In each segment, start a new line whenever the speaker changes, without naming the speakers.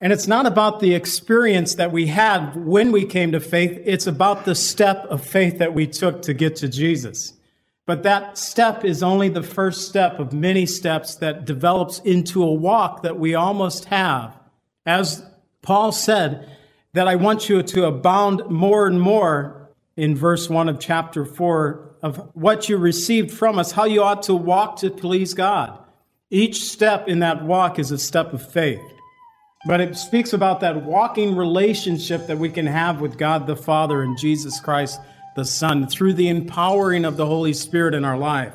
And it's not about the experience that we had when we came to faith. It's about the step of faith that we took to get to Jesus. But that step is only the first step of many steps that develops into a walk that we almost have. As Paul said, that I want you to abound more and more in verse 1 of chapter 4 of what you received from us, how you ought to walk to please God. Each step in that walk is a step of faith. But it speaks about that walking relationship that we can have with God the Father and Jesus Christ the Son through the empowering of the Holy Spirit in our life.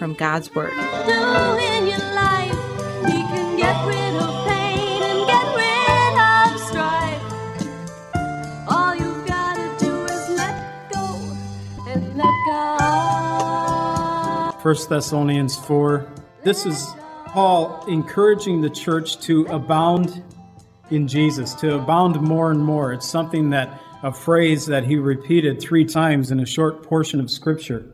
from God's Word.
do in your life. He can get rid of pain and get rid of strife. All you've gotta do is let go and let God.
1 Thessalonians 4. This is Paul encouraging the church to abound in Jesus, to abound more and more. It's something that, a phrase that he repeated three times in a short portion of Scripture.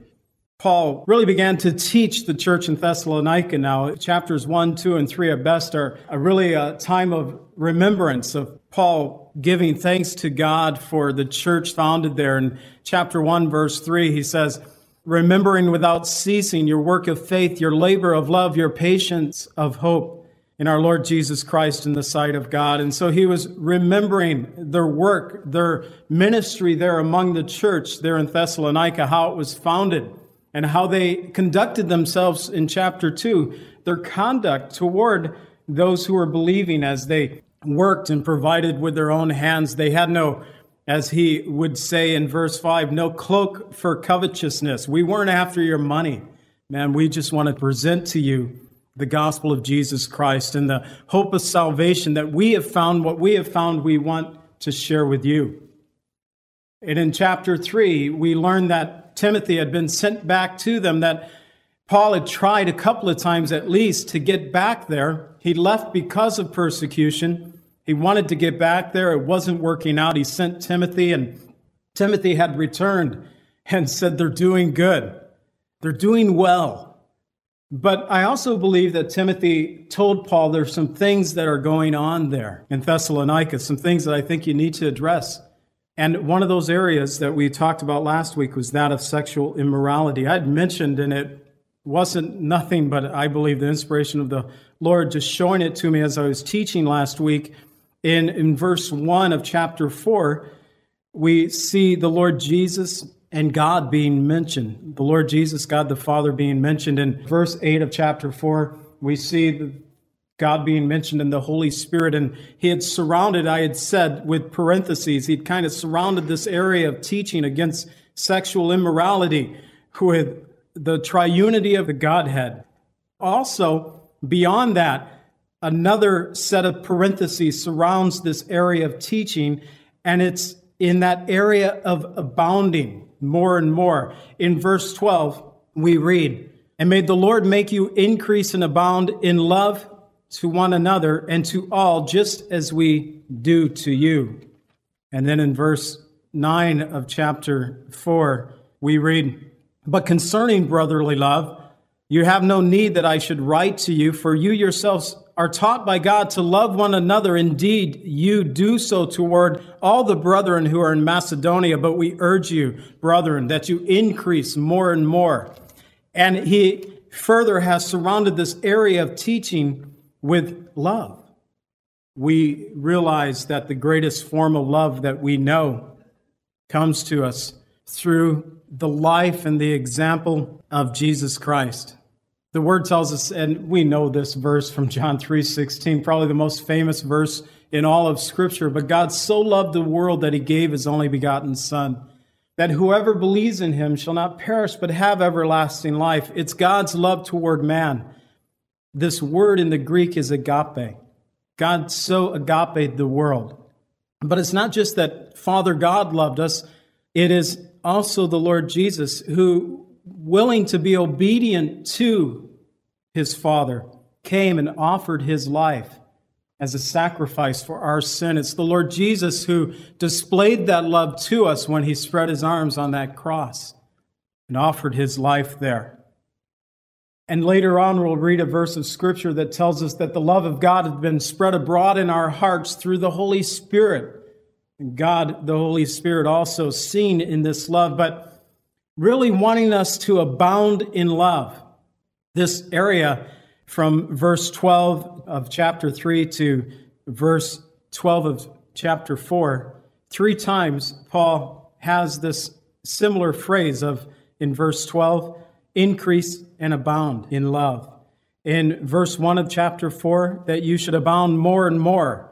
Paul really began to teach the church in Thessalonica now. Chapters 1, 2, and 3 at best are a really a time of remembrance of Paul giving thanks to God for the church founded there. In chapter 1, verse 3, he says, Remembering without ceasing your work of faith, your labor of love, your patience of hope in our Lord Jesus Christ in the sight of God. And so he was remembering their work, their ministry there among the church there in Thessalonica, how it was founded and how they conducted themselves in chapter 2, their conduct toward those who were believing as they worked and provided with their own hands. They had no, as he would say in verse 5, no cloak for covetousness. We weren't after your money. Man, we just want to present to you the gospel of Jesus Christ and the hope of salvation that we have found, what we have found, we want to share with you. And in chapter 3, we learn that Timothy had been sent back to them, that Paul had tried a couple of times at least to get back there. He left because of persecution. He wanted to get back there. It wasn't working out. He sent Timothy, and Timothy had returned and said, They're doing good. They're doing well. But I also believe that Timothy told Paul there's some things that are going on there in Thessalonica, some things that I think you need to address. And one of those areas that we talked about last week was that of sexual immorality. I had mentioned, and it wasn't nothing but I believe the inspiration of the Lord just showing it to me as I was teaching last week. In, in verse 1 of chapter 4, we see the Lord Jesus and God being mentioned. The Lord Jesus, God the Father being mentioned. In verse 8 of chapter 4, we see God being mentioned in the Holy Spirit. And he had surrounded, I had said with parentheses, he'd kind of surrounded this area of teaching against sexual immorality with the triunity of the Godhead. Also, beyond that, another set of parentheses surrounds this area of teaching, and it's in that area of abounding more and more. In verse 12, we read, And may the Lord make you increase and abound in love to one another and to all, just as we do to you. And then in verse 9 of chapter 4, we read, But concerning brotherly love, you have no need that I should write to you, for you yourselves are taught by God to love one another. Indeed, you do so toward all the brethren who are in Macedonia, but we urge you, brethren, that you increase more and more. And he further has surrounded this area of teaching with love. we realize that the greatest form of love that we know comes to us through the life and the example of Jesus Christ. The word tells us, and we know this verse from John 3:16, probably the most famous verse in all of Scripture. But God so loved the world that he gave his only begotten Son, that whoever believes in him shall not perish but have everlasting life. It's God's love toward man. This word in the Greek is agape. God so agape the world. But it's not just that Father God loved us, it is also the Lord Jesus who, willing to be obedient to his Father, came and offered his life as a sacrifice for our sin. It's the Lord Jesus who displayed that love to us when he spread his arms on that cross and offered his life there. And later on, we'll read a verse of scripture that tells us that the love of God has been spread abroad in our hearts through the Holy Spirit. And God, the Holy Spirit, also seen in this love, but really wanting us to abound in love. This area from verse 12 of chapter 3 to verse 12 of chapter 4, three times Paul has this similar phrase of in verse 12, increase and abound in love. In verse 1 of chapter 4, that you should abound more and more,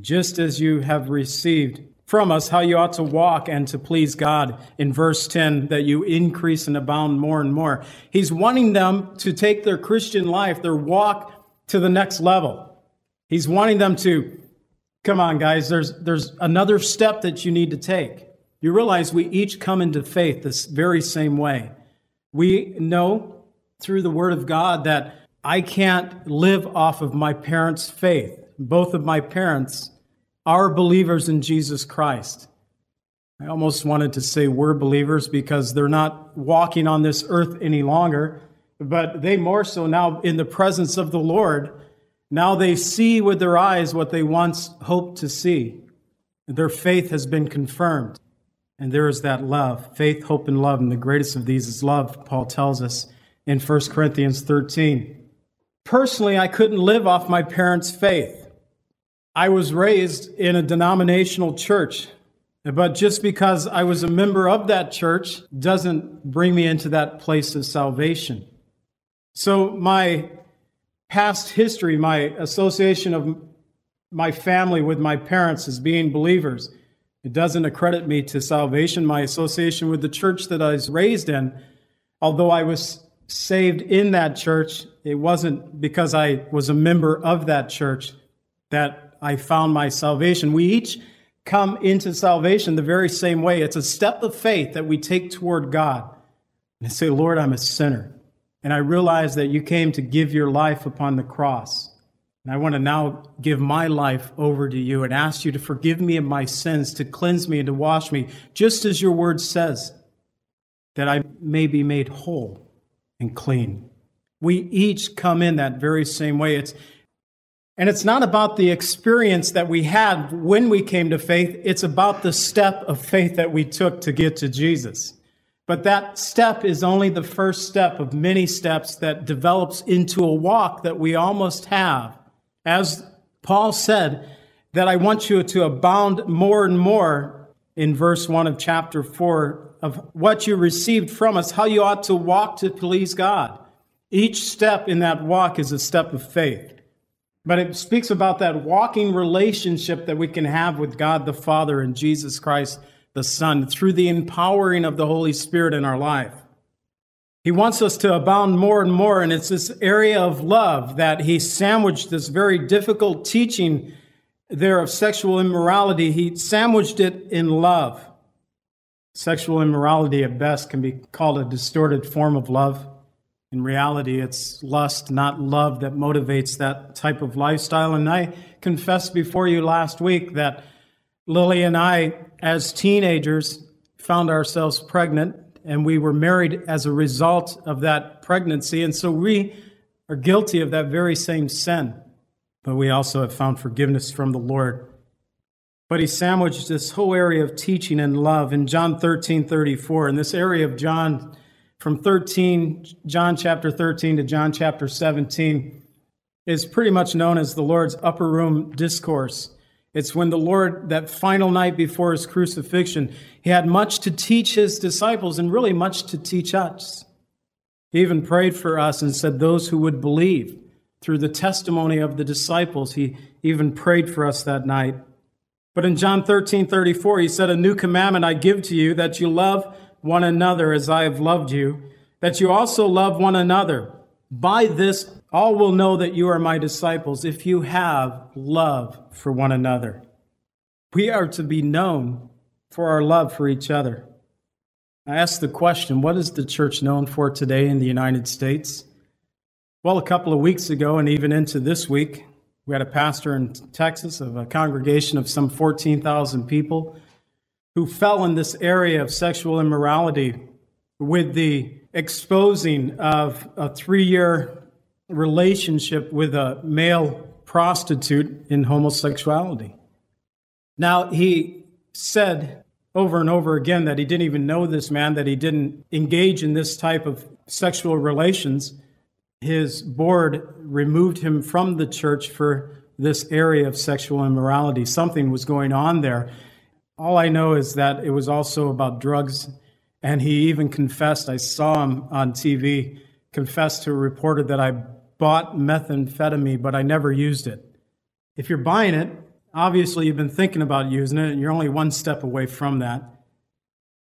just as you have received from us how you ought to walk and to please God in verse 10 that you increase and abound more and more. He's wanting them to take their Christian life, their walk to the next level. He's wanting them to come on guys, there's there's another step that you need to take. You realize we each come into faith this very same way. We know through the word of God that I can't live off of my parents' faith. Both of my parents are believers in Jesus Christ. I almost wanted to say we're believers because they're not walking on this earth any longer, but they more so now in the presence of the Lord. Now they see with their eyes what they once hoped to see. Their faith has been confirmed. And there is that love faith, hope, and love. And the greatest of these is love, Paul tells us in 1 Corinthians 13. Personally, I couldn't live off my parents' faith. I was raised in a denominational church, but just because I was a member of that church doesn't bring me into that place of salvation. So, my past history, my association of my family with my parents as being believers, it doesn't accredit me to salvation. My association with the church that I was raised in, although I was saved in that church, it wasn't because I was a member of that church that I found my salvation. We each come into salvation the very same way. It's a step of faith that we take toward God and say, Lord, I'm a sinner. And I realize that you came to give your life upon the cross. And I want to now give my life over to you and ask you to forgive me of my sins, to cleanse me and to wash me, just as your word says, that I may be made whole and clean. We each come in that very same way. It's, and it's not about the experience that we had when we came to faith, it's about the step of faith that we took to get to Jesus. But that step is only the first step of many steps that develops into a walk that we almost have. As Paul said, that I want you to abound more and more in verse 1 of chapter 4 of what you received from us, how you ought to walk to please God. Each step in that walk is a step of faith. But it speaks about that walking relationship that we can have with God the Father and Jesus Christ the Son through the empowering of the Holy Spirit in our life. He wants us to abound more and more, and it's this area of love that he sandwiched this very difficult teaching there of sexual immorality. He sandwiched it in love. Sexual immorality, at best, can be called a distorted form of love. In reality, it's lust, not love, that motivates that type of lifestyle. And I confessed before you last week that Lily and I, as teenagers, found ourselves pregnant, and we were married as a result of that pregnancy. And so we are guilty of that very same sin. But we also have found forgiveness from the Lord. But he sandwiched this whole area of teaching and love in John 13 34. In this area of John from 13, John chapter 13 to John chapter 17, is pretty much known as the Lord's upper room discourse. It's when the Lord, that final night before his crucifixion, he had much to teach his disciples and really much to teach us. He even prayed for us and said, Those who would believe through the testimony of the disciples, he even prayed for us that night. But in John 13 34, he said, A new commandment I give to you, that you love one another as I have loved you, that you also love one another. By this, all will know that you are my disciples if you have love for one another. We are to be known for our love for each other. I asked the question what is the church known for today in the United States? Well, a couple of weeks ago, and even into this week, we had a pastor in Texas of a congregation of some 14,000 people who fell in this area of sexual immorality with the exposing of a three year relationship with a male prostitute in homosexuality. Now, he said over and over again that he didn't even know this man, that he didn't engage in this type of sexual relations. His board removed him from the church for this area of sexual immorality. Something was going on there. All I know is that it was also about drugs, and he even confessed. I saw him on TV confess to a reporter that I bought methamphetamine, but I never used it. If you're buying it, obviously you've been thinking about using it, and you're only one step away from that.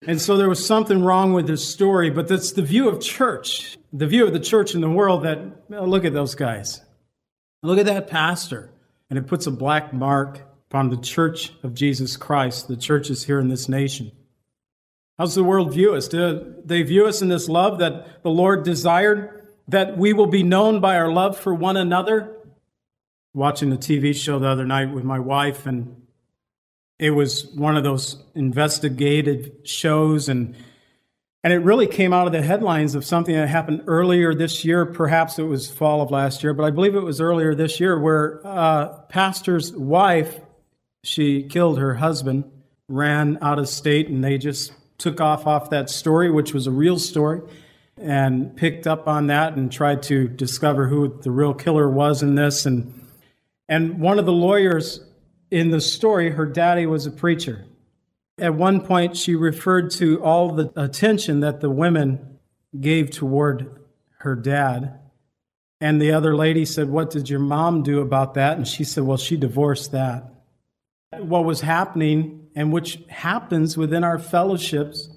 And so there was something wrong with his story, but that's the view of church, the view of the church in the world that, look at those guys. Look at that pastor. And it puts a black mark upon the church of Jesus Christ, the churches here in this nation. How's the world view us? Do they view us in this love that the Lord desired, that we will be known by our love for one another? Watching the TV show the other night with my wife, and it was one of those investigative shows, and and it really came out of the headlines of something that happened earlier this year. Perhaps it was fall of last year, but I believe it was earlier this year, where uh, pastor's wife she killed her husband, ran out of state, and they just took off off that story, which was a real story, and picked up on that and tried to discover who the real killer was in this. And and one of the lawyers in the story, her daddy was a preacher. At one point, she referred to all the attention that the women gave toward her dad. And the other lady said, What did your mom do about that? And she said, Well, she divorced that. What was happening, and which happens within our fellowships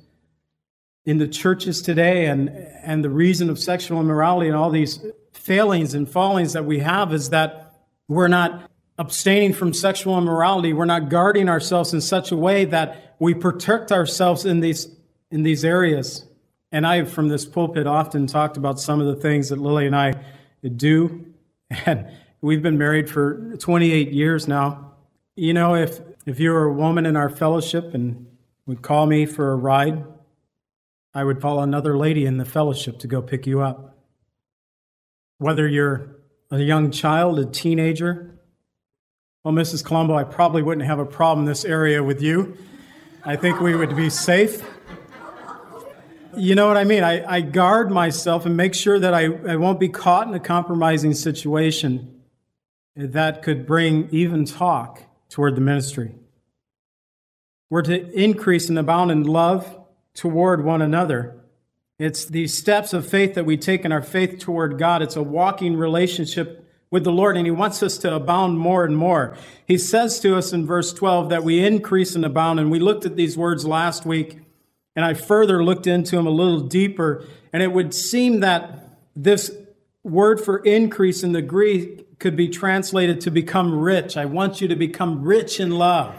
in the churches today, and, and the reason of sexual immorality and all these failings and fallings that we have, is that we're not abstaining from sexual immorality. We're not guarding ourselves in such a way that we protect ourselves in these, in these areas. And I, from this pulpit, often talked about some of the things that Lily and I do. And we've been married for 28 years now. You know, if, if you were a woman in our fellowship and would call me for a ride, I would call another lady in the fellowship to go pick you up. Whether you're a young child, a teenager, well, Mrs. Colombo, I probably wouldn't have a problem this area with you. I think we would be safe. You know what I mean? I, I guard myself and make sure that I, I won't be caught in a compromising situation that could bring even talk toward the ministry. We're to increase and abound in love toward one another. It's the steps of faith that we take in our faith toward God. It's a walking relationship with the Lord, and He wants us to abound more and more. He says to us in verse 12 that we increase and abound, and we looked at these words last week, and I further looked into them a little deeper, and it would seem that this word for increase in the Greek could be translated to become rich. I want you to become rich in love.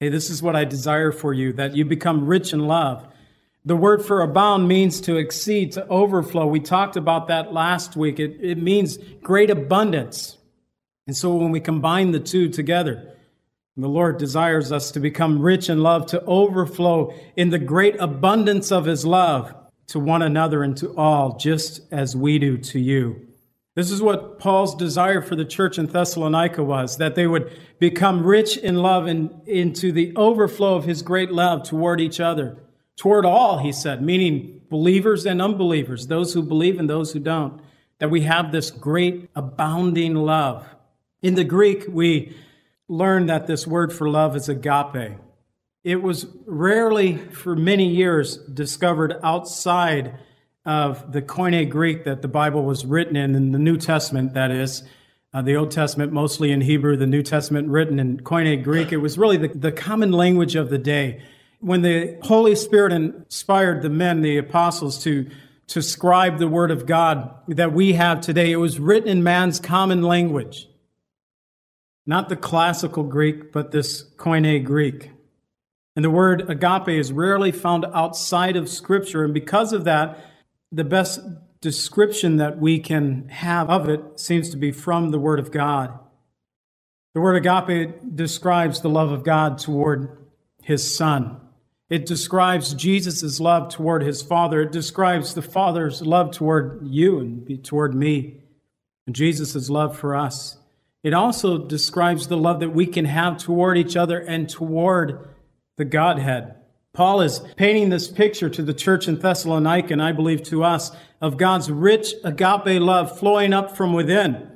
Hey, this is what I desire for you, that you become rich in love. The word for abound means to exceed, to overflow. We talked about that last week. It, it means great abundance. And so when we combine the two together, the Lord desires us to become rich in love, to overflow in the great abundance of His love to one another and to all, just as we do to you. This is what Paul's desire for the church in Thessalonica was that they would become rich in love and into the overflow of his great love toward each other. Toward all, he said, meaning believers and unbelievers, those who believe and those who don't. that we have this great abounding love. In the Greek, we learn that this word for love is agape. It was rarely, for many years, discovered outside of the Koine Greek that the Bible was written in, in the New Testament, that is. Uh, the Old Testament mostly in Hebrew, the New Testament written in Koine Greek. It was really the, the common language of the day. When the Holy Spirit inspired the men, the apostles, to, to scribe the Word of God that we have today, it was written in man's common language. Not the classical Greek, but this Koine Greek. And the word agape is rarely found outside of Scripture. And because of that, the best description that we can have of it seems to be from the Word of God. The word agape describes the love of God toward his Son. It describes Jesus' love toward his Father. It describes the Father's love toward you and toward me, and Jesus' love for us. It also describes the love that we can have toward each other and toward the Godhead. Paul is painting this picture to the church in Thessalonica, and I believe to us, of God's rich agape love flowing up from within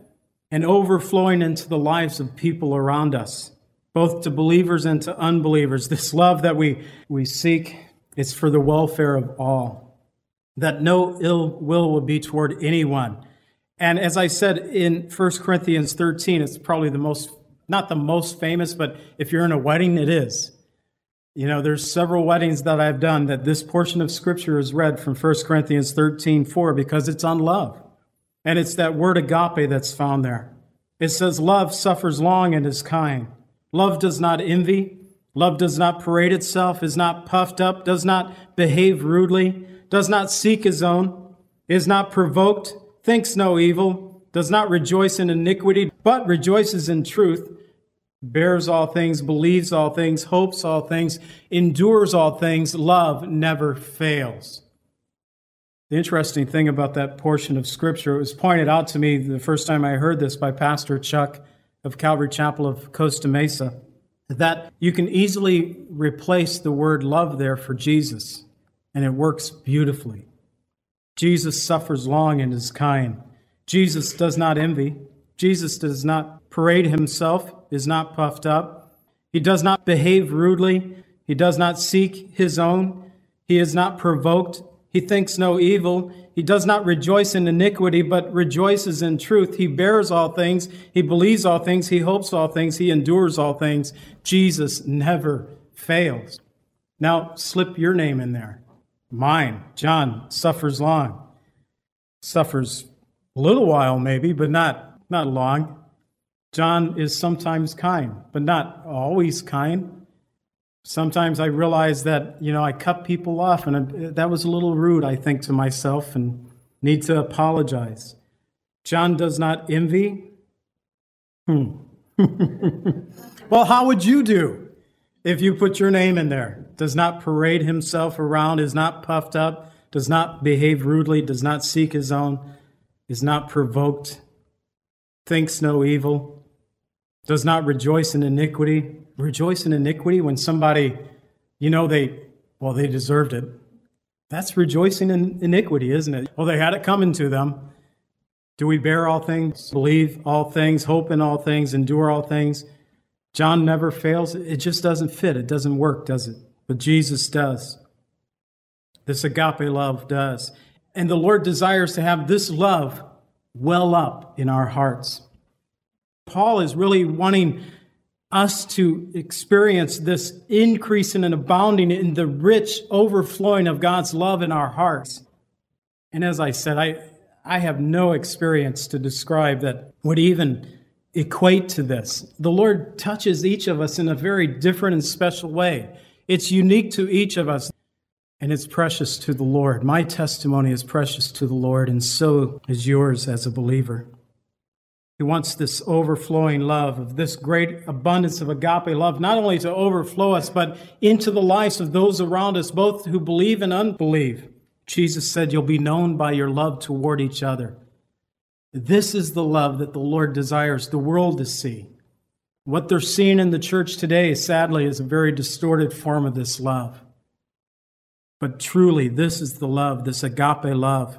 and overflowing into the lives of people around us, both to believers and to unbelievers. This love that we, we seek is for the welfare of all, that no ill will will be toward anyone. And as I said in 1 Corinthians 13, it's probably the most, not the most famous, but if you're in a wedding, it is. You know, there's several weddings that I've done that this portion of scripture is read from 1 Corinthians 13, 4, because it's on love. And it's that word agape that's found there. It says, Love suffers long and is kind. Love does not envy. Love does not parade itself, is not puffed up, does not behave rudely, does not seek his own, is not provoked, thinks no evil, does not rejoice in iniquity, but rejoices in truth bears all things, believes all things, hopes all things, endures all things, love never fails. The interesting thing about that portion of Scripture, it was pointed out to me the first time I heard this by Pastor Chuck of Calvary Chapel of Costa Mesa, that you can easily replace the word love there for Jesus, and it works beautifully. Jesus suffers long and is kind. Jesus does not envy. Jesus does not parade himself is not puffed up. He does not behave rudely. He does not seek his own. He is not provoked. He thinks no evil. He does not rejoice in iniquity, but rejoices in truth. He bears all things. He believes all things. He hopes all things. He endures all things. Jesus never fails. Now, slip your name in there. Mine, John, suffers long. Suffers a little while, maybe, but not, not long. John is sometimes kind, but not always kind. Sometimes I realize that, you know, I cut people off, and that was a little rude, I think, to myself and need to apologize. John does not envy. Hmm. well, how would you do if you put your name in there? Does not parade himself around, is not puffed up, does not behave rudely, does not seek his own, is not provoked, thinks no evil does not rejoice in iniquity. Rejoice in iniquity when somebody, you know, they, well, they deserved it. That's rejoicing in iniquity, isn't it? Well, they had it coming to them. Do we bear all things, believe all things, hope in all things, endure all things? John never fails. It just doesn't fit. It doesn't work, does it? But Jesus does. This agape love does. And the Lord desires to have this love well up in our hearts. Paul is really wanting us to experience this increase and an abounding in the rich overflowing of God's love in our hearts. And as I said, I, I have no experience to describe that would even equate to this. The Lord touches each of us in a very different and special way. It's unique to each of us, and it's precious to the Lord. My testimony is precious to the Lord, and so is yours as a believer. He wants this overflowing love, of this great abundance of agape love, not only to overflow us, but into the lives of those around us, both who believe and unbelieve. Jesus said, You'll be known by your love toward each other. This is the love that the Lord desires the world to see. What they're seeing in the church today, sadly, is a very distorted form of this love. But truly, this is the love, this agape love.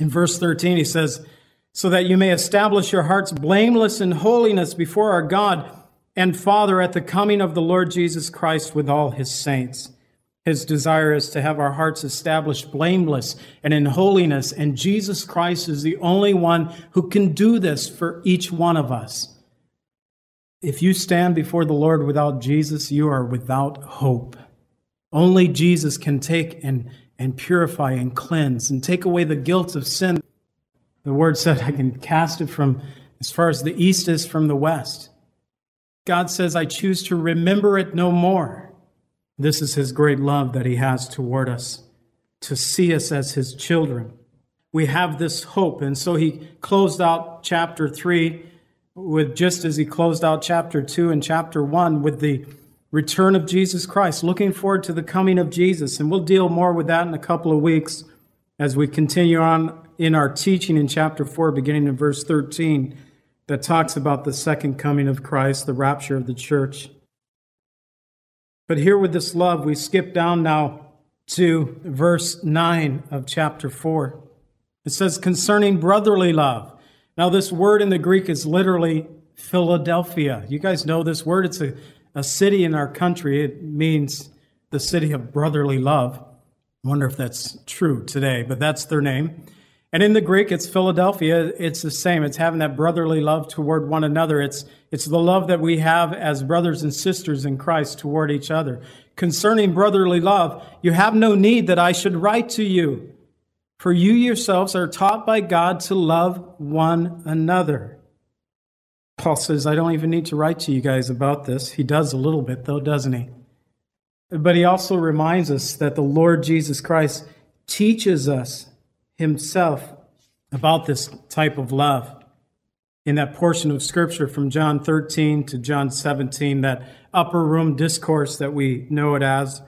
In verse 13, he says, so that you may establish your hearts blameless in holiness before our God and Father at the coming of the Lord Jesus Christ with all his saints. His desire is to have our hearts established blameless and in holiness, and Jesus Christ is the only one who can do this for each one of us. If you stand before the Lord without Jesus, you are without hope. Only Jesus can take and, and purify and cleanse and take away the guilt of sin. The word said, I can cast it from as far as the east is from the west. God says, I choose to remember it no more. This is his great love that he has toward us, to see us as his children. We have this hope. And so he closed out chapter 3 with just as he closed out chapter 2 and chapter 1 with the return of Jesus Christ, looking forward to the coming of Jesus. And we'll deal more with that in a couple of weeks as we continue on in our teaching in chapter 4, beginning in verse 13, that talks about the second coming of Christ, the rapture of the church. But here with this love, we skip down now to verse 9 of chapter 4. It says, concerning brotherly love. Now, this word in the Greek is literally Philadelphia. You guys know this word? It's a a city in our country. It means the city of brotherly love. I wonder if that's true today, but that's their name. And in the Greek, it's Philadelphia. It's the same. It's having that brotherly love toward one another. It's, it's the love that we have as brothers and sisters in Christ toward each other. Concerning brotherly love, you have no need that I should write to you, for you yourselves are taught by God to love one another. Paul says, I don't even need to write to you guys about this. He does a little bit, though, doesn't he? But he also reminds us that the Lord Jesus Christ teaches us himself about this type of love. In that portion of scripture from John 13 to John 17, that upper room discourse that we know it as.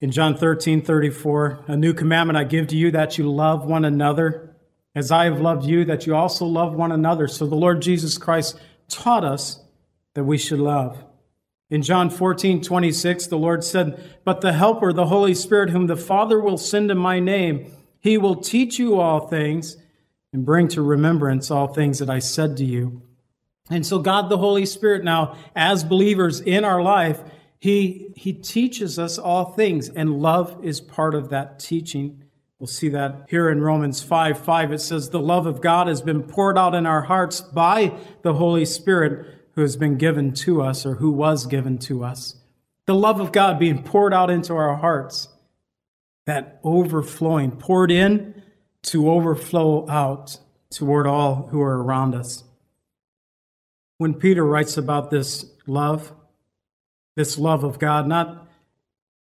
In John 13, 34, a new commandment I give to you that you love one another as I have loved you, that you also love one another. So the Lord Jesus Christ taught us that we should love. In John 14, 26, the Lord said, But the Helper, the Holy Spirit, whom the Father will send in my name, he will teach you all things and bring to remembrance all things that I said to you. And so, God the Holy Spirit, now, as believers in our life, he, he teaches us all things, and love is part of that teaching. We'll see that here in Romans 5 5. It says, The love of God has been poured out in our hearts by the Holy Spirit who has been given to us or who was given to us. The love of God being poured out into our hearts, that overflowing, poured in to overflow out toward all who are around us. When Peter writes about this love, this love of God, not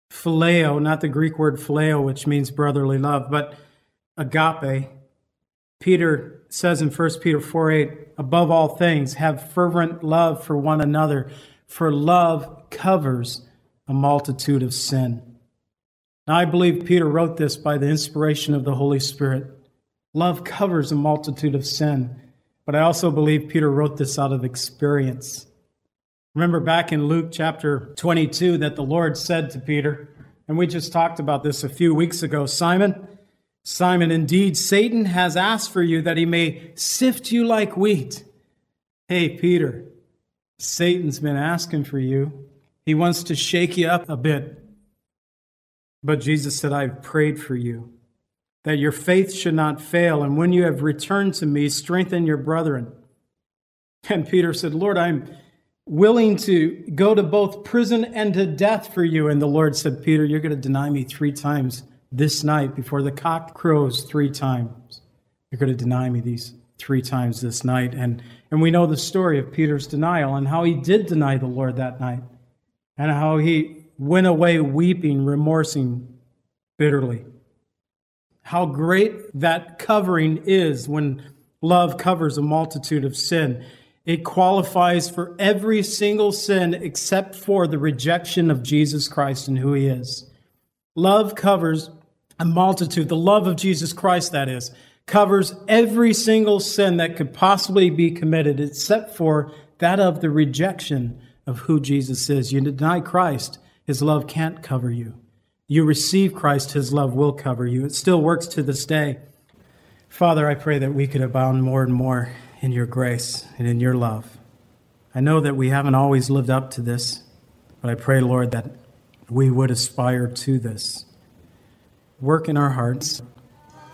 phileo, not the Greek word phileo, which means brotherly love, but agape. Peter says in 1 Peter 4 8, above all things, have fervent love for one another, for love covers a multitude of sin. Now, I believe Peter wrote this by the inspiration of the Holy Spirit. Love covers a multitude of sin. But I also believe Peter wrote this out of experience. Remember back in Luke chapter 22 that the Lord said to Peter, and we just talked about this a few weeks ago Simon, Simon, indeed, Satan has asked for you that he may sift you like wheat. Hey, Peter, Satan's been asking for you. He wants to shake you up a bit. But Jesus said, I've prayed for you, that your faith should not fail. And when you have returned to me, strengthen your brethren. And Peter said, Lord, I'm willing to go to both prison and to death for you. And the Lord said, Peter, you're going to deny me three times this night before the cock crows three times. You're going to deny me these three times this night. And, and we know the story of Peter's denial and how he did deny the Lord that night and how he went away weeping, remorsing bitterly. How great that covering is when love covers a multitude of sin. It qualifies for every single sin except for the rejection of Jesus Christ and who he is. Love covers a multitude. The love of Jesus Christ, that is, covers every single sin that could possibly be committed except for that of the rejection of who Jesus is. You deny Christ, his love can't cover you. You receive Christ, his love will cover you. It still works to this day. Father, I pray that we could abound more and more in your grace and in your love. I know that we haven't always lived up to this, but I pray, Lord, that we would aspire to this. Work in our hearts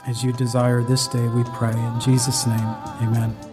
as you desire this day, we pray. In Jesus' name, amen.